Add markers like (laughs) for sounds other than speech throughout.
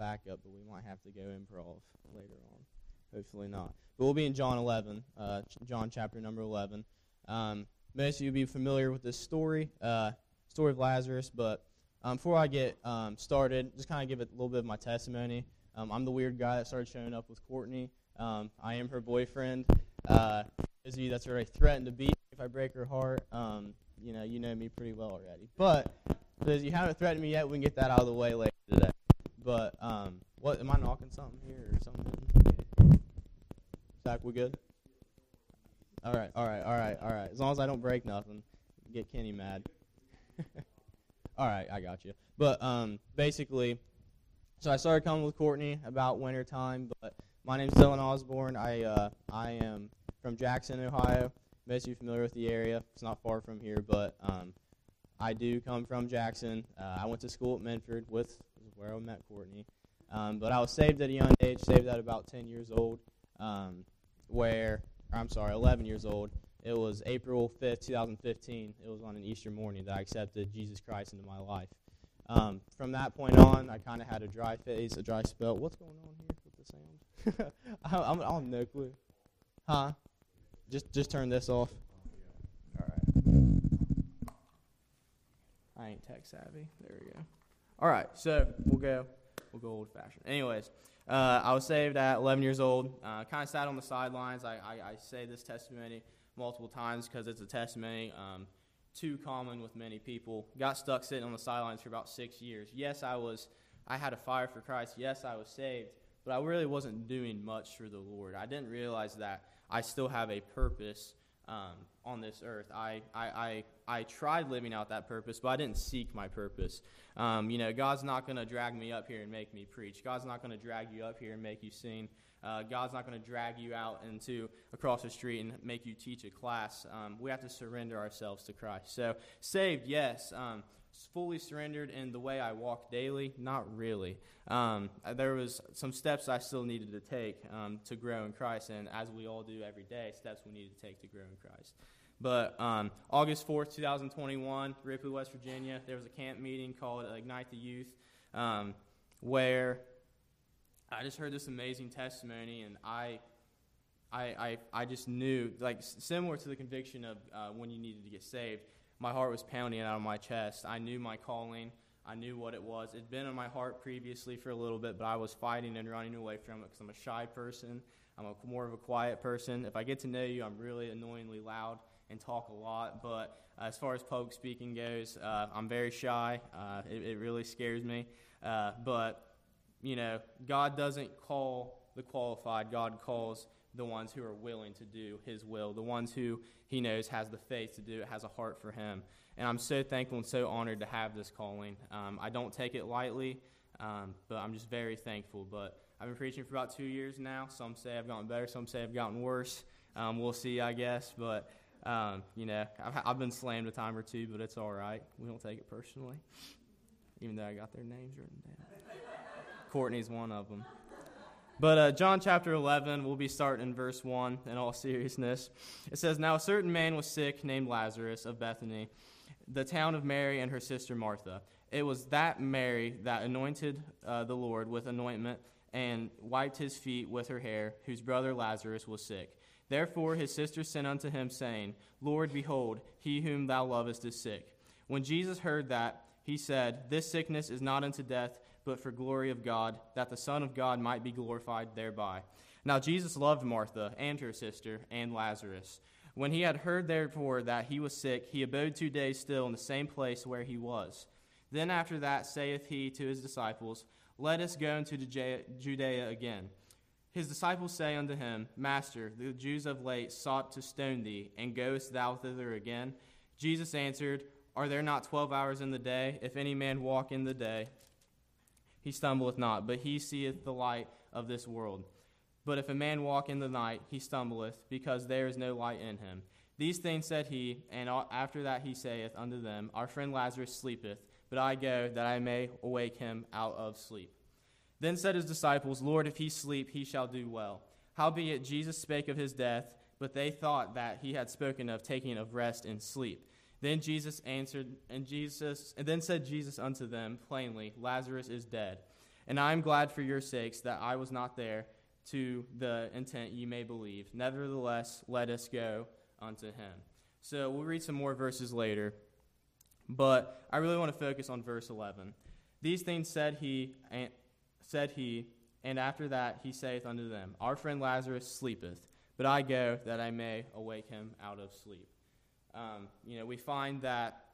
backup, but we might have to go improv later on. Hopefully not. But we'll be in John 11, uh, John chapter number 11. Um, most of you will be familiar with this story, uh, story of Lazarus. But um, before I get um, started, just kind of give a little bit of my testimony. Um, I'm the weird guy that started showing up with Courtney. Um, I am her boyfriend. Uh, those of you that's already threatened to beat me if I break her heart, um, you know, you know me pretty well already. But because you haven't threatened me yet, we can get that out of the way later today. But um, what am I knocking something here or something? Zach, we good? All right, all right, all right, all right. As long as I don't break nothing, get Kenny mad. (laughs) all right, I got you. But um, basically, so I started coming with Courtney about winter time. But my name's Dylan Osborne. I uh, I am from Jackson, Ohio. Most of you familiar with the area. It's not far from here, but um, I do come from Jackson. Uh, I went to school at Minford, with where I met Courtney. Um, but I was saved at a young age, saved at about 10 years old, um, where, I'm sorry, 11 years old. It was April 5th, 2015. It was on an Easter morning that I accepted Jesus Christ into my life. Um, from that point on, I kind of had a dry face, a dry spell. What's going on here with the sound? (laughs) I, I'm, I have no clue. Huh? Just just turn this off. All right. I ain't tech savvy. There we go. All right, so we'll go we'll go old fashioned. Anyways, uh, I was saved at 11 years old. Uh, kind of sat on the sidelines. I, I, I say this testimony multiple times because it's a testimony um, too common with many people. Got stuck sitting on the sidelines for about six years. Yes, I was. I had a fire for Christ. Yes, I was saved, but I really wasn't doing much for the Lord. I didn't realize that I still have a purpose um, on this earth. I, I, I, I, tried living out that purpose, but I didn't seek my purpose. Um, you know, God's not going to drag me up here and make me preach. God's not going to drag you up here and make you sing. Uh, God's not going to drag you out into across the street and make you teach a class. Um, we have to surrender ourselves to Christ. So, saved, yes. Fully surrendered in the way I walk daily? Not really. Um, there was some steps I still needed to take um, to grow in Christ, and as we all do every day, steps we need to take to grow in Christ. But um, August 4th, 2021, Ripley, West Virginia, there was a camp meeting called Ignite the Youth, um, where I just heard this amazing testimony, and I, I, I, I just knew, like, similar to the conviction of uh, when you needed to get saved my heart was pounding out of my chest. I knew my calling. I knew what it was. It'd been in my heart previously for a little bit, but I was fighting and running away from it because I'm a shy person. I'm a, more of a quiet person. If I get to know you, I'm really annoyingly loud and talk a lot. But uh, as far as public speaking goes, uh, I'm very shy. Uh, it, it, really scares me. Uh, but, you know, God doesn't call the qualified, God calls the ones who are willing to do His will, the ones who He knows has the faith to do it, has a heart for Him. And I'm so thankful and so honored to have this calling. Um, I don't take it lightly, um, but I'm just very thankful. But I've been preaching for about two years now. Some say I've gotten better, some say I've gotten worse. Um, we'll see, I guess. But, um, you know, I've, I've been slammed a time or two, but it's all right. We don't take it personally, even though I got their names written down. Courtney's one of them. But uh, John chapter 11, we'll be starting in verse 1 in all seriousness. It says, Now a certain man was sick named Lazarus of Bethany, the town of Mary and her sister Martha. It was that Mary that anointed uh, the Lord with anointment and wiped his feet with her hair, whose brother Lazarus was sick. Therefore his sister sent unto him, saying, Lord, behold, he whom thou lovest is sick. When Jesus heard that, he said, This sickness is not unto death but for glory of God, that the Son of God might be glorified thereby. Now Jesus loved Martha and her sister and Lazarus. When he had heard therefore that he was sick, he abode two days still in the same place where he was. Then after that saith he to his disciples, Let us go into Judea again. His disciples say unto him, Master, the Jews of late sought to stone thee, and goest thou thither again? Jesus answered, Are there not twelve hours in the day? If any man walk in the day, he stumbleth not, but he seeth the light of this world. But if a man walk in the night, he stumbleth, because there is no light in him. These things said he, and after that he saith unto them, Our friend Lazarus sleepeth, but I go that I may awake him out of sleep. Then said his disciples, Lord, if he sleep, he shall do well. Howbeit Jesus spake of his death, but they thought that he had spoken of taking of rest in sleep. Then Jesus answered, and Jesus, and then said Jesus unto them plainly, Lazarus is dead. And I am glad for your sakes that I was not there to the intent ye may believe. Nevertheless, let us go unto him. So we'll read some more verses later, but I really want to focus on verse 11. These things said he, and, said he, and after that he saith unto them, Our friend Lazarus sleepeth, but I go that I may awake him out of sleep. Um, you know, we find that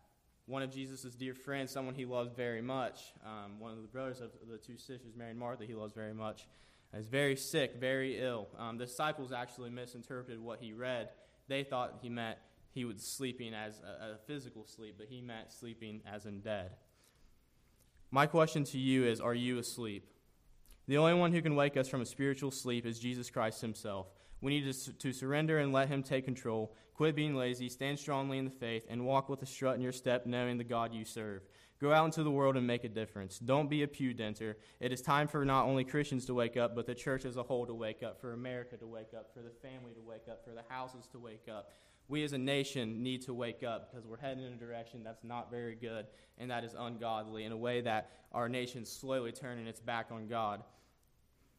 one of Jesus' dear friends, someone he loves very much, um, one of the brothers of the two sisters, Mary and Martha, he loves very much, is very sick, very ill. Um, the disciples actually misinterpreted what he read. They thought he meant he was sleeping as a, a physical sleep, but he meant sleeping as in dead. My question to you is Are you asleep? The only one who can wake us from a spiritual sleep is Jesus Christ himself. We need to, to surrender and let him take control. Quit being lazy, stand strongly in the faith, and walk with a strut in your step, knowing the God you serve. Go out into the world and make a difference. Don't be a pew denter. It is time for not only Christians to wake up, but the church as a whole to wake up, for America to wake up, for the family to wake up, for the houses to wake up. We as a nation need to wake up because we're heading in a direction that's not very good and that is ungodly in a way that our nation's slowly turning its back on God.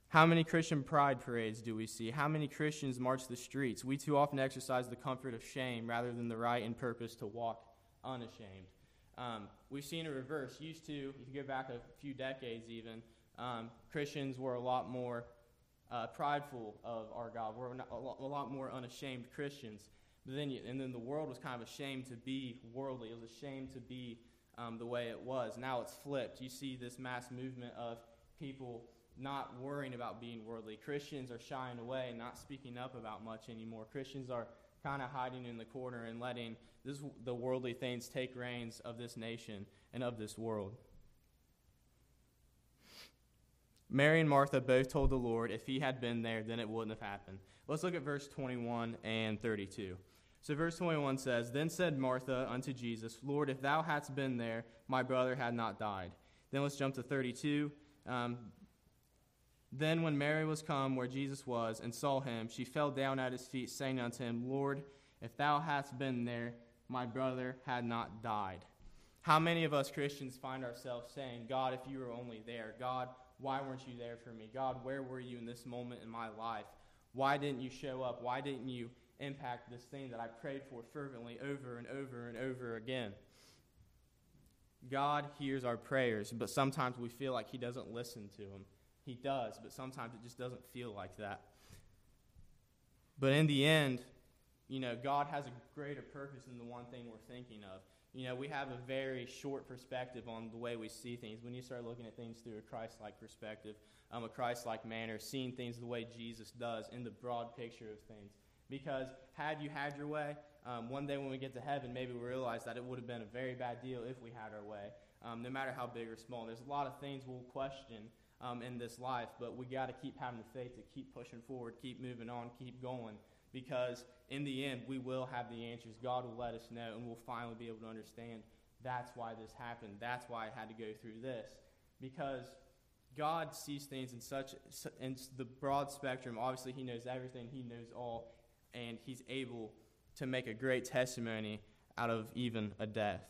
How many Christian pride parades do we see? How many Christians march the streets? We too often exercise the comfort of shame rather than the right and purpose to walk unashamed. Um, we've seen a reverse. Used to, if you go back a few decades even, um, Christians were a lot more uh, prideful of our God. We're a lot more unashamed Christians. But then, you, and then the world was kind of ashamed to be worldly. It was ashamed to be um, the way it was. Now it's flipped. You see this mass movement of people not worrying about being worldly. Christians are shying away and not speaking up about much anymore. Christians are kind of hiding in the corner and letting this, the worldly things take reins of this nation and of this world. Mary and Martha both told the Lord if he had been there, then it wouldn't have happened. Let's look at verse 21 and 32. So, verse 21 says, Then said Martha unto Jesus, Lord, if thou hadst been there, my brother had not died. Then let's jump to 32. Um, then, when Mary was come where Jesus was and saw him, she fell down at his feet, saying unto him, Lord, if thou hadst been there, my brother had not died. How many of us Christians find ourselves saying, God, if you were only there, God, why weren't you there for me? God, where were you in this moment in my life? Why didn't you show up? Why didn't you impact this thing that I prayed for fervently over and over and over again? God hears our prayers, but sometimes we feel like He doesn't listen to them. He does, but sometimes it just doesn't feel like that. But in the end, you know, God has a greater purpose than the one thing we're thinking of. You know, we have a very short perspective on the way we see things. When you start looking at things through a Christ like perspective, um, a Christ like manner, seeing things the way Jesus does in the broad picture of things. Because had you had your way, um, one day when we get to heaven, maybe we realize that it would have been a very bad deal if we had our way, um, no matter how big or small. There's a lot of things we'll question um, in this life, but we got to keep having the faith to keep pushing forward, keep moving on, keep going, because in the end, we will have the answers. God will let us know, and we'll finally be able to understand that's why this happened. That's why I had to go through this, because God sees things in such in the broad spectrum. Obviously, He knows everything. He knows all, and He's able to make a great testimony out of even a death.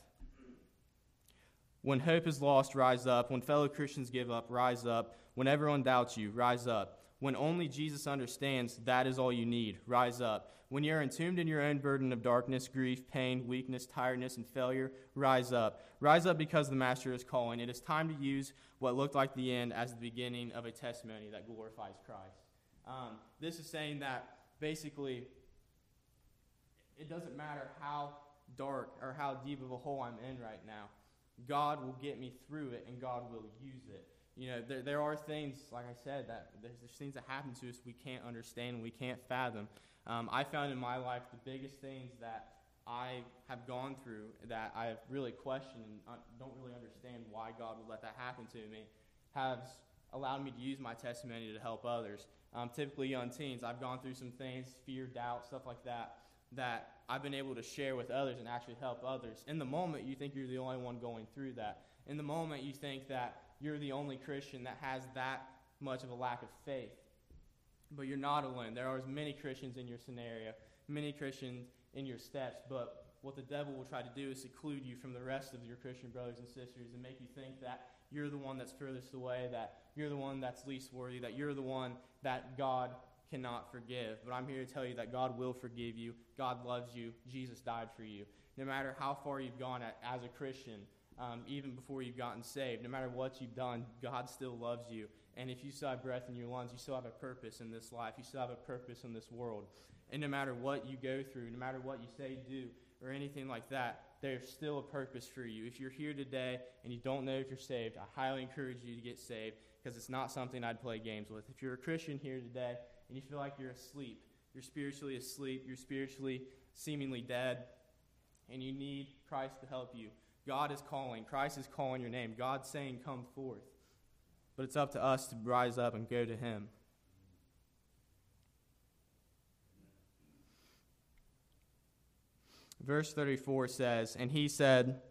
When hope is lost, rise up. When fellow Christians give up, rise up. When everyone doubts you, rise up. When only Jesus understands that is all you need, rise up. When you're entombed in your own burden of darkness, grief, pain, weakness, tiredness, and failure, rise up. Rise up because the Master is calling. It is time to use what looked like the end as the beginning of a testimony that glorifies Christ. Um, this is saying that basically it doesn't matter how dark or how deep of a hole I'm in right now. God will get me through it and God will use it. You know, there, there are things, like I said, that there's, there's things that happen to us we can't understand, we can't fathom. Um, I found in my life the biggest things that I have gone through that I have really questioned and don't really understand why God would let that happen to me has allowed me to use my testimony to help others. Um, typically, young teens, I've gone through some things, fear, doubt, stuff like that that I've been able to share with others and actually help others. In the moment, you think you're the only one going through that. In the moment, you think that you're the only Christian that has that much of a lack of faith. But you're not alone. There are as many Christians in your scenario, many Christians in your steps, but what the devil will try to do is seclude you from the rest of your Christian brothers and sisters and make you think that you're the one that's furthest away, that you're the one that's least worthy, that you're the one that God cannot forgive. But I'm here to tell you that God will forgive you. God loves you. Jesus died for you. No matter how far you've gone as a Christian, um, even before you've gotten saved, no matter what you've done, God still loves you. And if you still have breath in your lungs, you still have a purpose in this life. You still have a purpose in this world. And no matter what you go through, no matter what you say, do, or anything like that, there's still a purpose for you. If you're here today and you don't know if you're saved, I highly encourage you to get saved because it's not something I'd play games with. If you're a Christian here today and you feel like you're asleep, you're spiritually asleep, you're spiritually seemingly dead, and you need Christ to help you, God is calling. Christ is calling your name. God's saying, Come forth. But it's up to us to rise up and go to Him. Verse 34 says, And he said,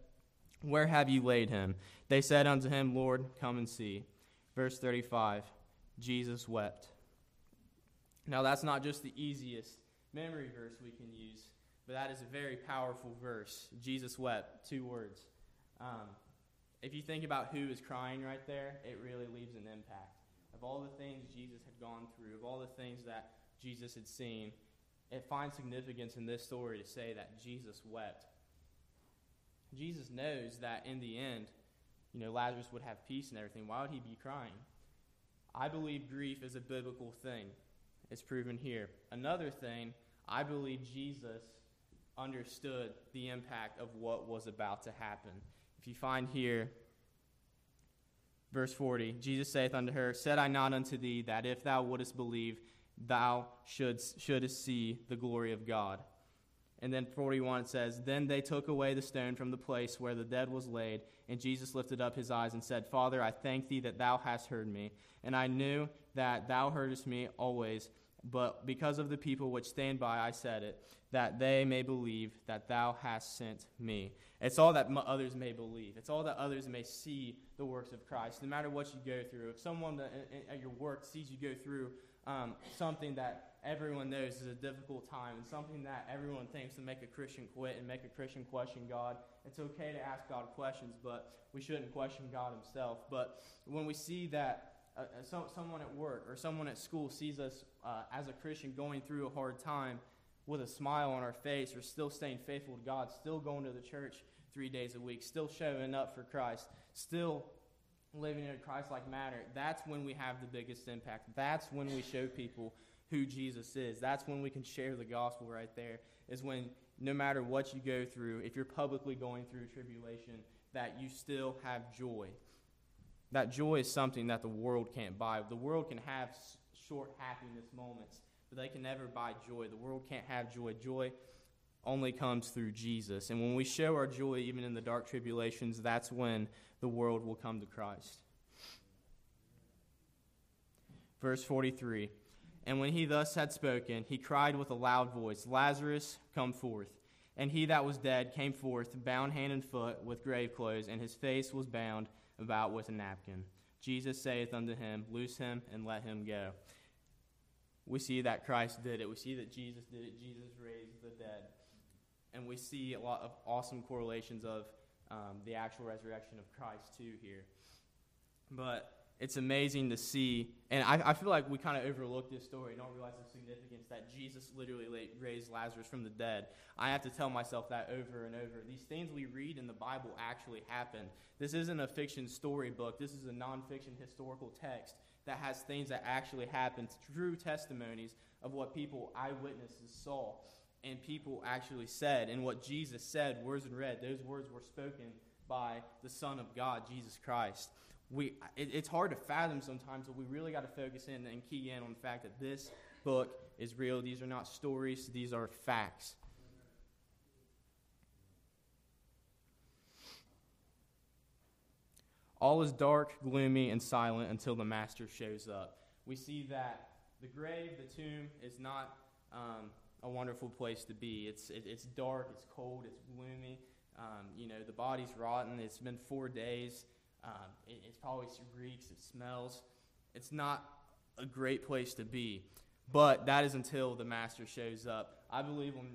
Where have you laid him? They said unto him, Lord, come and see. Verse 35 Jesus wept. Now, that's not just the easiest memory verse we can use, but that is a very powerful verse. Jesus wept, two words. Um, if you think about who is crying right there, it really leaves an impact. Of all the things Jesus had gone through, of all the things that Jesus had seen, it finds significance in this story to say that Jesus wept. Jesus knows that in the end, you know, Lazarus would have peace and everything. Why would he be crying? I believe grief is a biblical thing. It's proven here. Another thing, I believe Jesus understood the impact of what was about to happen. If you find here, verse 40, Jesus saith unto her, Said I not unto thee that if thou wouldest believe, thou shouldst, shouldst see the glory of God. And then 41 it says, Then they took away the stone from the place where the dead was laid, and Jesus lifted up his eyes and said, Father, I thank thee that thou hast heard me. And I knew that thou heardest me always, but because of the people which stand by, I said it, that they may believe that thou hast sent me. It's all that others may believe. It's all that others may see the works of Christ, no matter what you go through. If someone at your work sees you go through um, something that everyone knows is a difficult time and something that everyone thinks to make a Christian quit and make a Christian question God. It's okay to ask God questions, but we shouldn't question God Himself. But when we see that uh, uh so, someone at work or someone at school sees us uh, as a Christian going through a hard time with a smile on our face or still staying faithful to God, still going to the church three days a week, still showing up for Christ, still living in a Christ like manner, that's when we have the biggest impact. That's when we show people who Jesus is. That's when we can share the gospel right there, is when no matter what you go through, if you're publicly going through tribulation, that you still have joy. That joy is something that the world can't buy. The world can have short happiness moments, but they can never buy joy. The world can't have joy. Joy only comes through Jesus. And when we show our joy, even in the dark tribulations, that's when the world will come to Christ. Verse 43 And when he thus had spoken, he cried with a loud voice, Lazarus, come forth. And he that was dead came forth, bound hand and foot with grave clothes, and his face was bound about with a napkin. Jesus saith unto him, Loose him and let him go. We see that Christ did it. We see that Jesus did it. Jesus raised the dead. And we see a lot of awesome correlations of um, the actual resurrection of Christ too here. But it's amazing to see, and I, I feel like we kind of overlook this story, and don't realize the significance that Jesus literally raised Lazarus from the dead. I have to tell myself that over and over. These things we read in the Bible actually happened. This isn't a fiction storybook. This is a nonfiction historical text that has things that actually happened, true testimonies of what people, eyewitnesses, saw and people actually said. And what Jesus said, words and read, those words were spoken by the Son of God, Jesus Christ. We, it, it's hard to fathom sometimes, but we really got to focus in and key in on the fact that this book is real. These are not stories, these are facts. All is dark, gloomy, and silent until the Master shows up. We see that the grave, the tomb, is not um, a wonderful place to be. It's, it, it's dark, it's cold, it's gloomy. Um, you know, the body's rotten. It's been four days. Um, it, it's probably reeks, it smells. It's not a great place to be. But that is until the master shows up. I believe when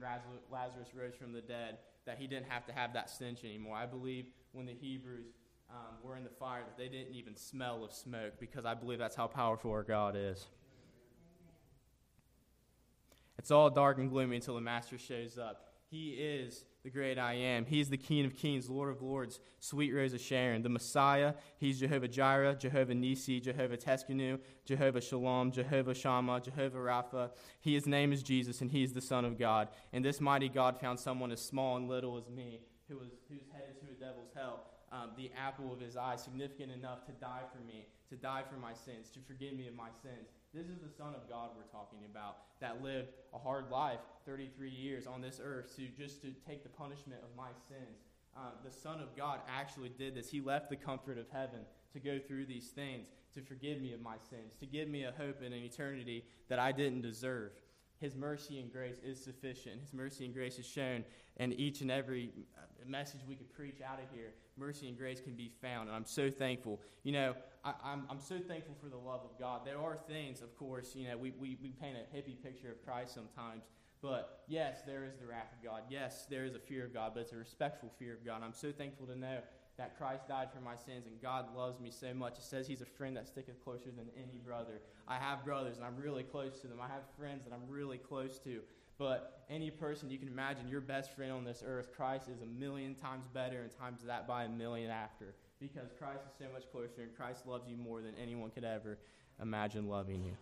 Lazarus rose from the dead, that he didn't have to have that stench anymore. I believe when the Hebrews um, were in the fire that they didn't even smell of smoke because I believe that's how powerful our God is. It's all dark and gloomy until the Master shows up. He is the great I am. He's the King of Kings, Lord of Lords, sweet Rose of Sharon, the Messiah. He's Jehovah Jireh, Jehovah Nisi, Jehovah Tsidkenu, Jehovah Shalom, Jehovah Shammah, Jehovah Rapha. He, his name is Jesus, and he is the Son of God. And this mighty God found someone as small and little as me, who was whose head is who the devil's hell, um, the apple of his eye, significant enough to die for me, to die for my sins, to forgive me of my sins. This is the Son of God we're talking about that lived a hard life, 33 years on this earth, to just to take the punishment of my sins. Um, the Son of God actually did this. He left the comfort of heaven to go through these things, to forgive me of my sins, to give me a hope in an eternity that I didn't deserve. His mercy and grace is sufficient. His mercy and grace is shown in each and every uh, message we could preach out of here. Mercy and grace can be found, and I'm so thankful. You know, I, am I'm, I'm so thankful for the love of God. There are things, of course, you know, we, we, we paint a hippie picture of Christ sometimes, but yes, there is the wrath of God. Yes, there is a fear of God, but it's a respectful fear of God. I'm so thankful to know that Christ died for my sins and God loves me so much. It says he's a friend that sticketh closer than any brother. I have brothers and I'm really close to them. I have friends that I'm really close to. But any person you can imagine, your best friend on this earth, Christ is a million times better and times that by a million after. Because Christ is so much closer and Christ loves you more than anyone could ever imagine loving you.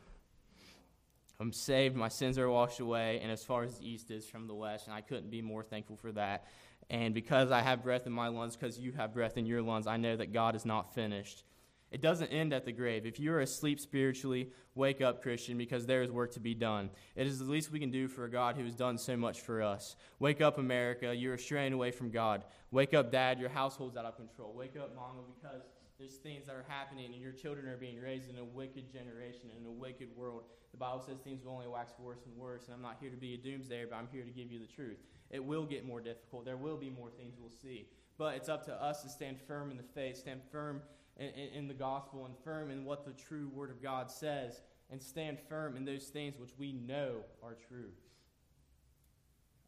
I'm saved, my sins are washed away, and as far as the east is from the west, and I couldn't be more thankful for that. And because I have breath in my lungs, because you have breath in your lungs, I know that God is not finished. It doesn't end at the grave. If you are asleep spiritually, wake up, Christian, because there is work to be done. It is the least we can do for a God who has done so much for us. Wake up, America. You're straying away from God. Wake up, Dad. Your household's out of control. Wake up, Mama, because there's things that are happening and your children are being raised in a wicked generation, in a wicked world. The Bible says things will only wax worse and worse, and I'm not here to be a doomsdayer, but I'm here to give you the truth. It will get more difficult. There will be more things we'll see. But it's up to us to stand firm in the faith, stand firm in, in, in the gospel, and firm in what the true Word of God says, and stand firm in those things which we know are true.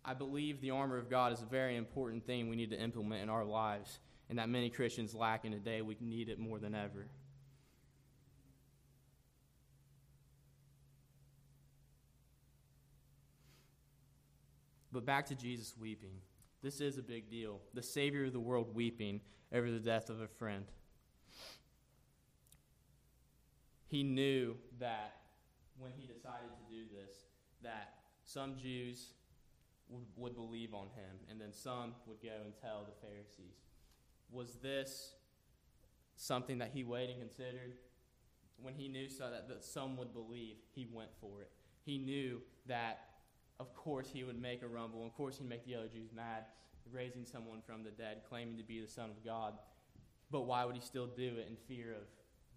I believe the armor of God is a very important thing we need to implement in our lives, and that many Christians lack in today. We need it more than ever. But back to Jesus weeping. This is a big deal. The Savior of the world weeping over the death of a friend. He knew that when he decided to do this, that some Jews would, would believe on him, and then some would go and tell the Pharisees. Was this something that he weighed and considered? When he knew so that, that some would believe, he went for it. He knew that of course he would make a rumble. Of course he'd make the other Jews mad, raising someone from the dead, claiming to be the Son of God. But why would he still do it in fear of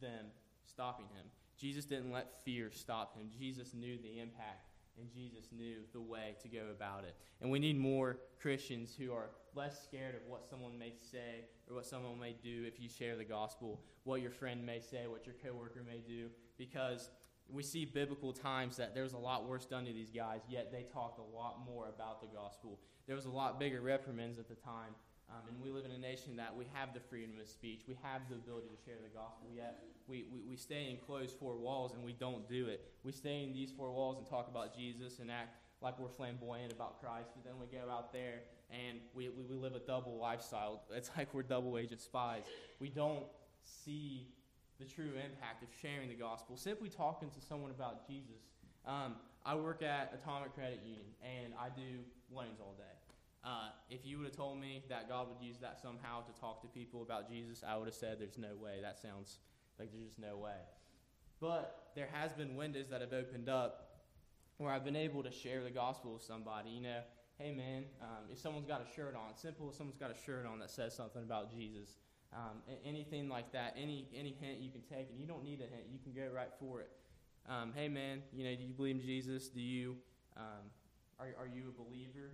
them stopping him? Jesus didn't let fear stop him. Jesus knew the impact, and Jesus knew the way to go about it. And we need more Christians who are less scared of what someone may say or what someone may do if you share the gospel, what your friend may say, what your coworker may do, because we see biblical times that there was a lot worse done to these guys, yet they talked a lot more about the gospel. There was a lot bigger reprimands at the time. Um, and we live in a nation that we have the freedom of speech. We have the ability to share the gospel, yet we, we, we stay in closed four walls and we don't do it. We stay in these four walls and talk about Jesus and act like we're flamboyant about Christ, but then we go out there and we, we, we live a double lifestyle. It's like we're double agent spies. We don't see the true impact of sharing the gospel. Simply talking to someone about Jesus. Um, I work at Atomic Credit Union, and I do loans all day. Uh, if you would have told me that God would use that somehow to talk to people about Jesus, I would have said, "There's no way. That sounds like there's just no way." But there has been windows that have opened up where I've been able to share the gospel with somebody. You know, hey man, um, if someone's got a shirt on, simple. If someone's got a shirt on that says something about Jesus, um, anything like that, any any hint you can take, and you don't need a hint, you can go right for it. Um, hey man, you know, do you believe in Jesus? Do you um, are are you a believer?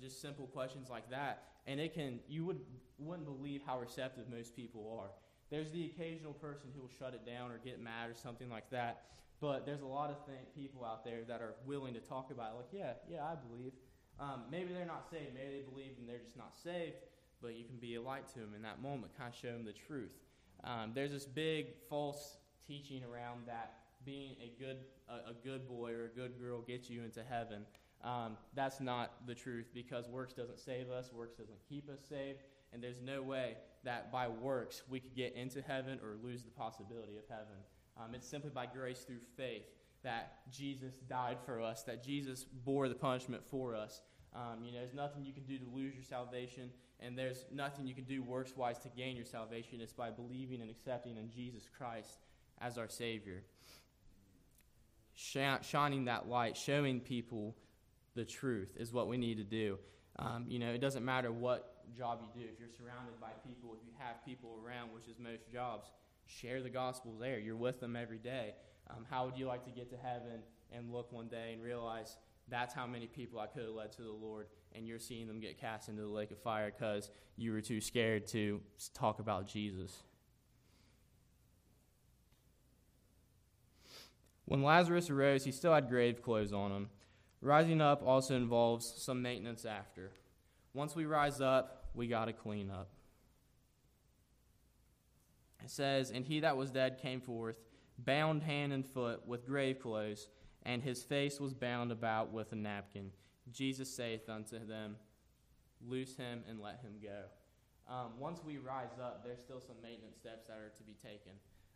Just simple questions like that, and it can you would wouldn't believe how receptive most people are. There's the occasional person who will shut it down or get mad or something like that, but there's a lot of th- people out there that are willing to talk about it. Like, yeah, yeah, I believe. Um, maybe they're not saved. Maybe they believe and they're just not saved. But you can be a light to them in that moment, kind of show them the truth. Um, there's this big false teaching around that being a good a, a, good boy or a good girl gets you into heaven. Um, that's not the truth because works doesn't save us. Works doesn't keep us saved. And there's no way that by works we could get into heaven or lose the possibility of heaven. Um, it's simply by grace through faith that Jesus died for us, that Jesus bore the punishment for us. Um, you know, there's nothing you can do to lose your salvation, and there's nothing you can do works wise to gain your salvation. It's by believing and accepting in Jesus Christ as our Savior. shining that light, showing people the truth is what we need to do. Um, you know, it doesn't matter what job you do. If you're surrounded by people, if you have people around, which is most jobs, share the gospel there. You're with them every day. Um, how would you like to get to heaven and look one day and realize that's how many people I could have led to the Lord, and you're seeing them get cast into the lake of fire because you were too scared to talk about Jesus? When Lazarus arose, he still had grave clothes on him. Rising up also involves some maintenance after. Once we rise up, we got to clean up. It says, And he that was dead came forth, bound hand and foot with grave clothes, and his face was bound about with a napkin. Jesus saith unto them, Loose him and let him go. Um, once we rise up, there's still some maintenance steps that are to be taken.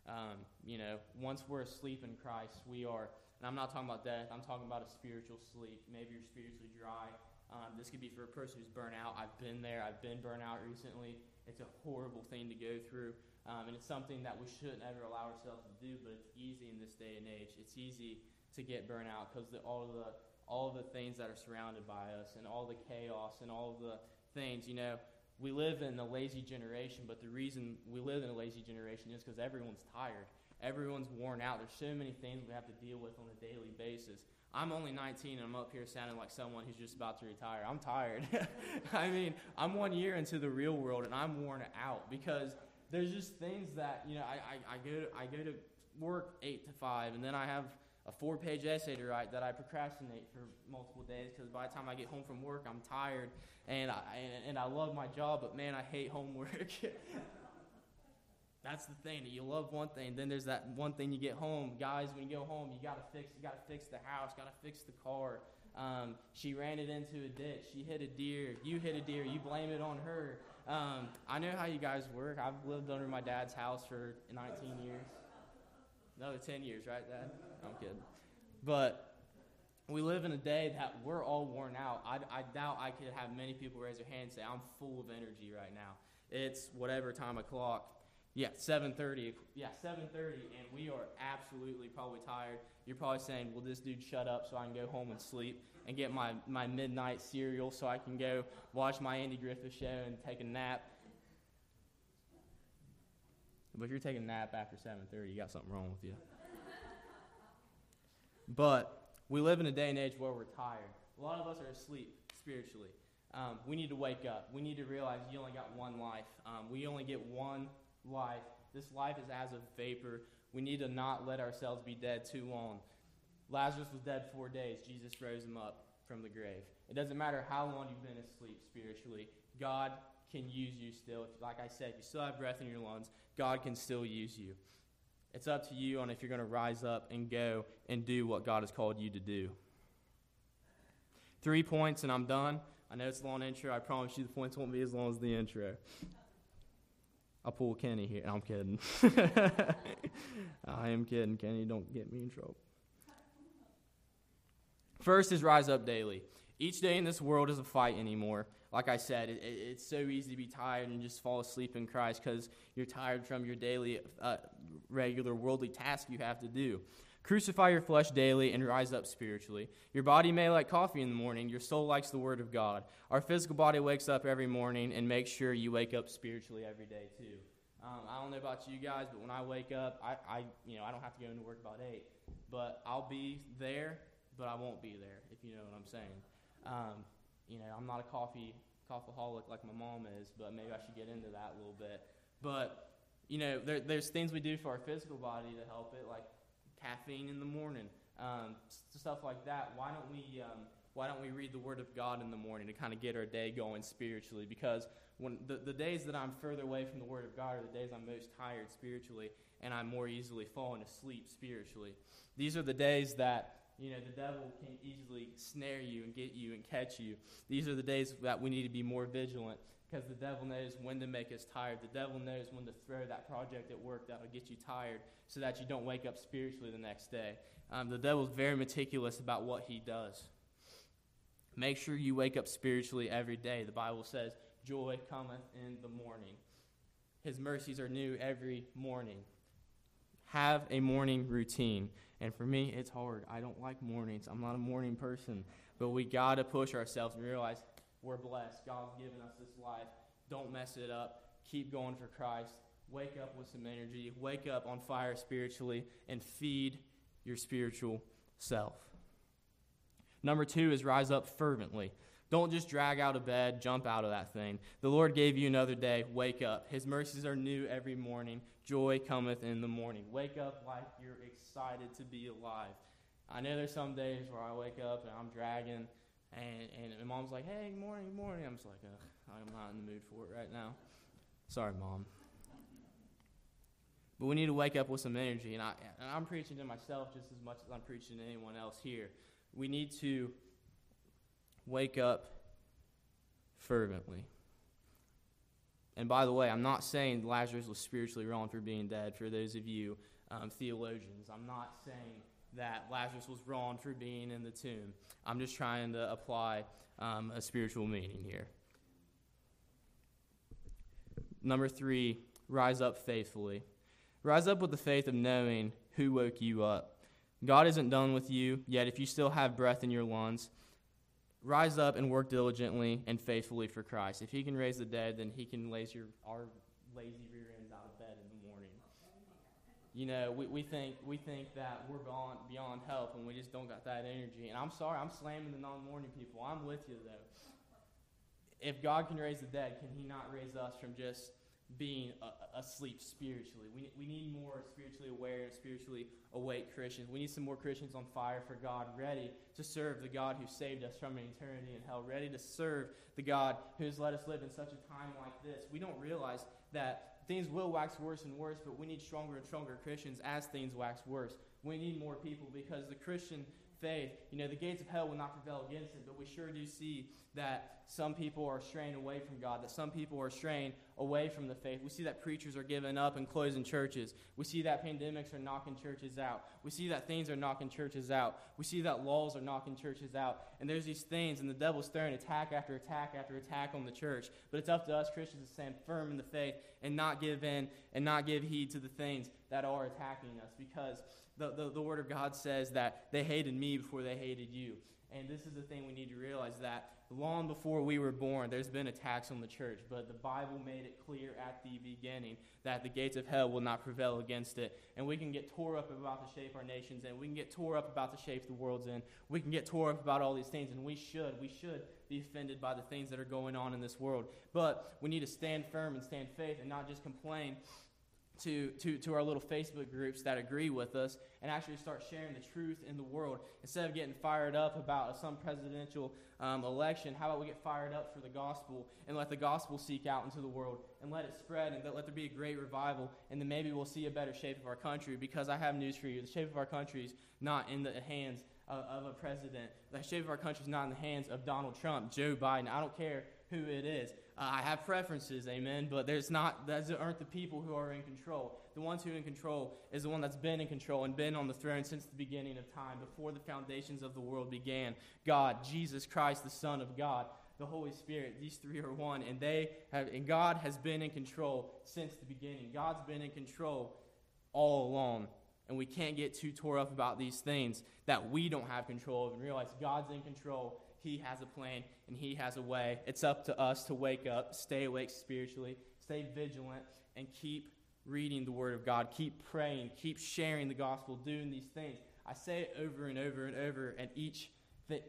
Um, you know, once we're asleep in Christ, we are, and I'm not talking about death, I'm talking about a spiritual sleep. Maybe you're spiritually dry. Um, this could be for a person who's burnt out. I've been there. I've been burnt out recently. It's a horrible thing to go through. Um, and it's something that we shouldn't ever allow ourselves to do, but it's easy in this day and age. It's easy to get burnt out because all the all the things that are surrounded by us and all the chaos and all the things, you know, we live in a lazy generation, but the reason we live in a lazy generation is because everyone's tired. Everyone's worn out. There's so many things we have to deal with on a daily basis. I'm only 19 and I'm up here sounding like someone who's just about to retire. I'm tired. (laughs) I mean, I'm one year into the real world and I'm worn out because there's just things that, you know, I, I, I, go, to, I go to work 8 to 5 and then I have a four page essay to write that I procrastinate for multiple days because by the time I get home from work, I'm tired and I, and, and I love my job, but man, I hate homework. (laughs) That's the thing. You love one thing, then there's that one thing you get home. Guys, when you go home, you gotta fix. You gotta fix the house. Gotta fix the car. Um, she ran it into a ditch. She hit a deer. You hit a deer. You blame it on her. Um, I know how you guys work. I've lived under my dad's house for 19 years. Another 10 years, right, Dad? I'm kidding. But we live in a day that we're all worn out. I, I doubt I could have many people raise their hand and say, I'm full of energy right now. It's whatever time o'clock yeah, 7:30. Yeah, 7:30, and we are absolutely probably tired. You're probably saying, "Will this dude shut up so I can go home and sleep and get my my midnight cereal so I can go watch my Andy Griffith show and take a nap?" But if you're taking a nap after 7:30, you got something wrong with you. but we live in a day and age where we're tired. A lot of us are asleep spiritually. Um, we need to wake up. We need to realize you only got one life. Um, we only get one life. This life is as a vapor. We need to not let ourselves be dead too long. Lazarus was dead four days. Jesus rose him up from the grave. It doesn't matter how long you've been asleep spiritually, God can use you still. Like I said, if you still have breath in your lungs, God can still use you. It's up to you on if you're going to rise up and go and do what God has called you to do. Three points, and I'm done. I know it's a long intro. I promise you the points won't be as long as the intro. I'll pull Kenny here. I'm kidding. (laughs) I am kidding. Kenny, don't get me in trouble. First is rise up daily. Each day in this world is a fight anymore. Like I said, it, it, it's so easy to be tired and just fall asleep in Christ because you're tired from your daily, uh, regular worldly task you have to do. Crucify your flesh daily and rise up spiritually. Your body may like coffee in the morning, your soul likes the Word of God. Our physical body wakes up every morning, and make sure you wake up spiritually every day, too. Um, I don't know about you guys, but when I wake up, I, I, you know, I don't have to go into work about 8, but I'll be there, but I won't be there, if you know what I'm saying. Um, you know, I'm not a coffee coffeeholic like my mom is, but maybe I should get into that a little bit. But you know, there, there's things we do for our physical body to help it, like caffeine in the morning, um, stuff like that. Why don't we um, why don't we read the Word of God in the morning to kind of get our day going spiritually? Because when the, the days that I'm further away from the Word of God are the days I'm most tired spiritually and I'm more easily falling asleep spiritually. These are the days that you know, the devil can easily snare you and get you and catch you. These are the days that we need to be more vigilant because the devil knows when to make us tired. The devil knows when to throw that project at work that'll get you tired so that you don't wake up spiritually the next day. Um, the devil's very meticulous about what he does. Make sure you wake up spiritually every day. The Bible says, Joy cometh in the morning. His mercies are new every morning. Have a morning routine. And for me, it's hard. I don't like mornings. I'm not a morning person. But we got to push ourselves and realize we're blessed. God's given us this life. Don't mess it up. Keep going for Christ. Wake up with some energy. Wake up on fire spiritually and feed your spiritual self. Number two is rise up fervently. Don't just drag out of bed, jump out of that thing. The Lord gave you another day. Wake up. His mercies are new every morning. Joy cometh in the morning. Wake up like you're excited to be alive. I know there's some days where I wake up and I'm dragging, and, and my mom's like, hey, good morning, good morning. I'm just like, I'm not in the mood for it right now. Sorry, mom. But we need to wake up with some energy, and, I, and I'm preaching to myself just as much as I'm preaching to anyone else here. We need to wake up fervently. And by the way, I'm not saying Lazarus was spiritually wrong for being dead, for those of you um, theologians. I'm not saying that Lazarus was wrong for being in the tomb. I'm just trying to apply um, a spiritual meaning here. Number three, rise up faithfully. Rise up with the faith of knowing who woke you up. God isn't done with you, yet if you still have breath in your lungs, rise up and work diligently and faithfully for Christ. If he can raise the dead, then he can raise your, our lazy rear ends out of bed in the morning. You know, we, we think we think that we're beyond, beyond help and we just don't got that energy. And I'm sorry, I'm slamming the non-morning people. I'm with you, though. If God can raise the dead, can he not raise us from just – being asleep spiritually. We, we need more spiritually aware and spiritually awake Christians. We need some more Christians on fire for God, ready to serve the God who saved us from eternity in hell, ready to serve the God who has let us live in such a time like this. We don't realize that things will wax worse and worse, but we need stronger and stronger Christians as things wax worse. We need more people because the Christian faith, you know, the gates of hell will not prevail against it, but we sure do see that some people are straying away from God, that some people are straying away from the faith. We see that preachers are giving up and closing churches. We see that pandemics are knocking churches out. We see that things are knocking churches out. We see that laws are knocking churches out. And there's these things, and the devil's throwing attack after attack after attack on the church. But it's up to us Christians to stand firm in the faith and not give in and not give heed to the things that are attacking us because the, the, the Word of God says that they hated me before they hated you. And this is the thing we need to realize that long before we were born, there's been attacks on the church, but the Bible made it clear at the beginning that the gates of hell will not prevail against it. And we can get tore up about the shape our nations in. We can get tore up about the shape the world's in. We can get tore up about all these things, and we should. We should be offended by the things that are going on in this world. But we need to stand firm and stand faith and not just complain to, to, to our little Facebook groups that agree with us and actually start sharing the truth in the world. Instead of getting fired up about some presidential um, election, how about we get fired up for the gospel and let the gospel seek out into the world and let it spread and let there be a great revival and then maybe we'll see a better shape of our country because I have news for you. The shape of our country is not in the hands of, of a president. The shape of our country is not in the hands of Donald Trump, Joe Biden. I don't care who it is. Uh, I have preferences, amen, but there's not, those aren't the people who are in control. The ones who are in control is the one that's been in control and been on the throne since the beginning of time, before the foundations of the world began. God, Jesus Christ, the Son of God, the Holy Spirit, these three are one, and they have, and God has been in control since the beginning. God's been in control all along. And we can't get too tore up about these things that we don't have control of and realize God's in control he has a plan and He has a way. It's up to us to wake up, stay awake spiritually, stay vigilant, and keep reading the Word of God. Keep praying, keep sharing the gospel, doing these things. I say it over and over and over, and each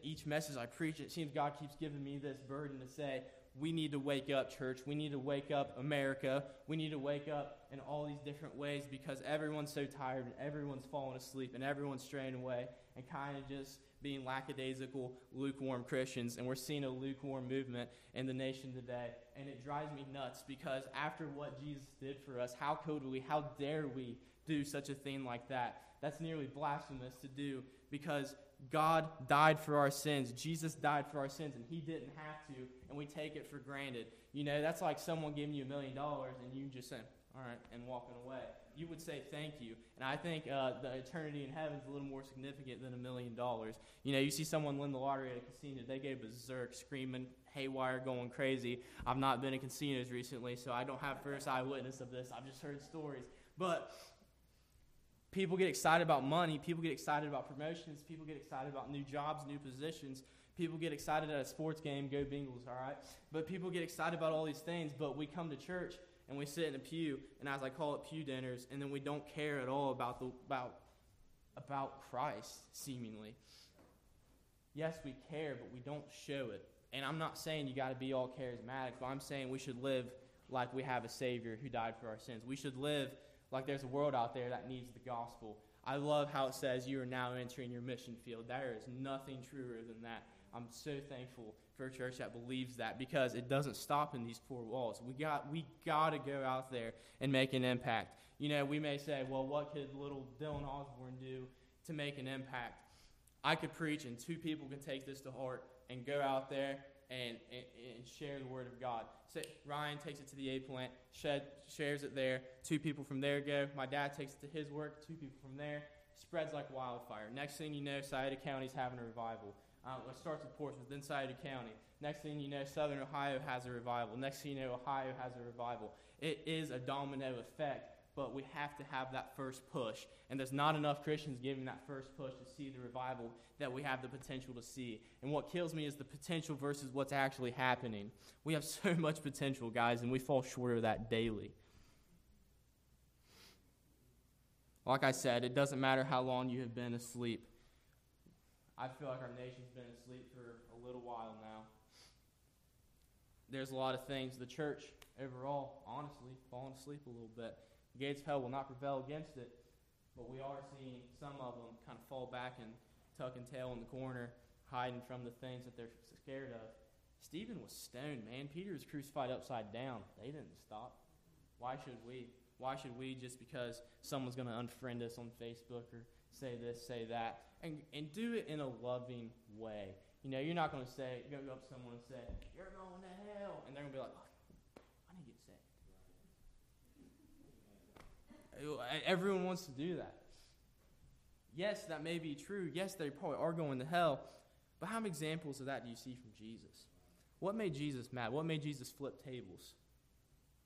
each message I preach, it seems God keeps giving me this burden to say, we need to wake up, church. We need to wake up, America. We need to wake up in all these different ways because everyone's so tired and everyone's falling asleep and everyone's straying away and kind of just being lackadaisical, lukewarm Christians. And we're seeing a lukewarm movement in the nation today. And it drives me nuts because after what Jesus did for us, how could we, how dare we do such a thing like that? That's nearly blasphemous to do because God died for our sins. Jesus died for our sins, and He didn't have to, and we take it for granted. You know, that's like someone giving you a million dollars and you just saying, all right, and walking away. You would say thank you. And I think uh, the eternity in heaven is a little more significant than a million dollars. You know, you see someone win the lottery at a casino, they go berserk, screaming, haywire, going crazy. I've not been in casinos recently, so I don't have first eyewitness of this. I've just heard stories. But people get excited about money, people get excited about promotions, people get excited about new jobs, new positions. People get excited at a sports game, go Bengals, all right? But people get excited about all these things, but we come to church and we sit in a pew, and as I call it, pew dinners, and then we don't care at all about the about about Christ, seemingly. Yes, we care, but we don't show it. And I'm not saying you got to be all charismatic, but I'm saying we should live like we have a Savior who died for our sins. We should live like there's a world out there that needs the gospel. I love how it says you are now entering your mission field. There is nothing truer than that. I'm so thankful for a church that believes that because it doesn't stop in these four walls. We got we got to go out there and make an impact. You know, we may say, well, what could little Dylan Osborne do to make an impact? I could preach, and two people can take this to heart and go out there and, and, and, share the word of God. So Ryan takes it to the A plant, shed, shares it there. Two people from there go. My dad takes it to his work. Two people from there. Spreads like wildfire. Next thing you know, Scioto County's having a revival. Um, it starts with Portsmouth, then Scioto County. Next thing you know, Southern Ohio has a revival. Next thing you know, Ohio has a revival. It is a domino effect but we have to have that first push. And there's not enough Christians giving that first push to see the revival that we have the potential to see. And what kills me is the potential versus what's actually happening. We have (laughs) so much potential, guys, and we fall short of that daily. Like I said, it doesn't matter how long you have been asleep. I feel like our nation's been asleep for a little while now. There's a lot of things. The church overall, honestly, fallen asleep a little bit. The gates of hell will not prevail against it, but we are seeing some of them kind of fall back and tuck and tail in the corner, hiding from the things that they're scared of. Stephen was stoned, man. Peter was crucified upside down. They didn't stop. Why should we? Why should we just because someone's going to unfriend us on Facebook or say this, say that, and, and do it in a loving way? You know, you're not going to say, you're going to go up to someone and say, You're going to hell. And they're going to be like, I didn't get saved. Everyone wants to do that. Yes, that may be true. Yes, they probably are going to hell. But how many examples of that do you see from Jesus? What made Jesus mad? What made Jesus flip tables?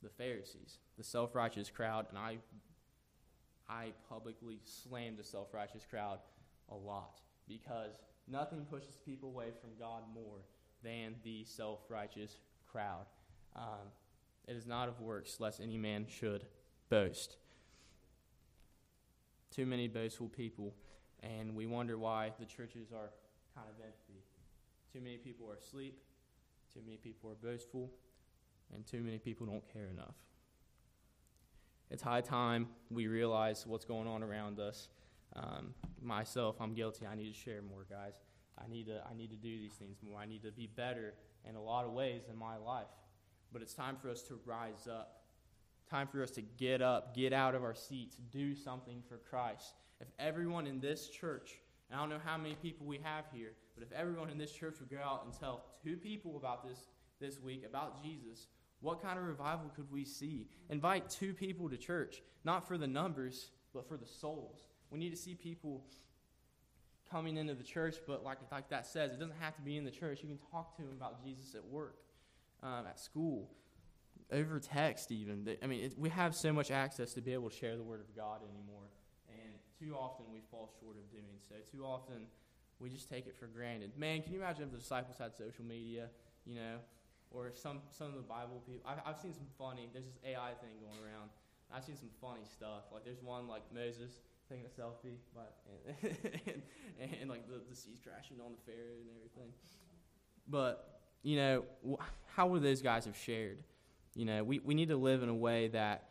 The Pharisees, the self righteous crowd, and I, I publicly slammed the self righteous crowd a lot because nothing pushes people away from God more than the self righteous crowd. Um, it is not of works, lest any man should boast too many boastful people, and we wonder why the churches are kind of empty. Too many people are asleep, too many people are boastful, and too many people don't care enough. It's high time we realize what's going on around us. Um, myself, I'm guilty. I need to share more, guys. I need to I need to do these things more. I need to be better in a lot of ways in my life. But it's time for us to rise up Time for us to get up, get out of our seats, do something for Christ. If everyone in this church, and I don't know how many people we have here, but if everyone in this church would go out and tell two people about this this week, about Jesus, what kind of revival could we see? Invite two people to church, not for the numbers, but for the souls. We need to see people coming into the church, but like, like that says, it doesn't have to be in the church. You can talk to them about Jesus at work, um, at school over text even. I mean, it, we have so much access to be able to share the word of God anymore, and too often we fall short of doing so. Too often we just take it for granted. Man, can you imagine if the disciples had social media, you know, or some some of the Bible people? I've, I've seen some funny. There's this AI thing going around. I've seen some funny stuff. Like there's one like Moses taking a selfie, but (laughs) and, and, and, and like the, the seas crashing on the Pharaoh and everything. But you know, how would those guys have shared? You know, we, we need to live in a way that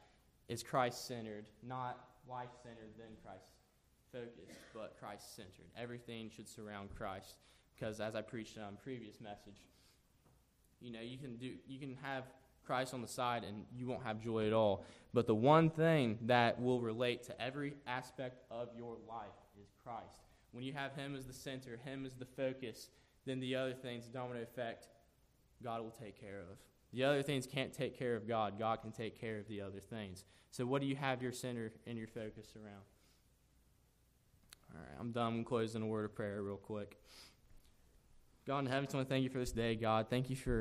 is Christ centered, not life centered, then Christ focused, but Christ centered. Everything should surround Christ. Because as I preached on previous message, you know, you can do you can have Christ on the side and you won't have joy at all. But the one thing that will relate to every aspect of your life is Christ. When you have Him as the center, Him as the focus, then the other things, domino effect, God will take care of. The other things can't take care of God. God can take care of the other things. So, what do you have your center and your focus around? All right, I'm done. I'm closing a word of prayer real quick. God in heaven, I want to thank you for this day, God. Thank you for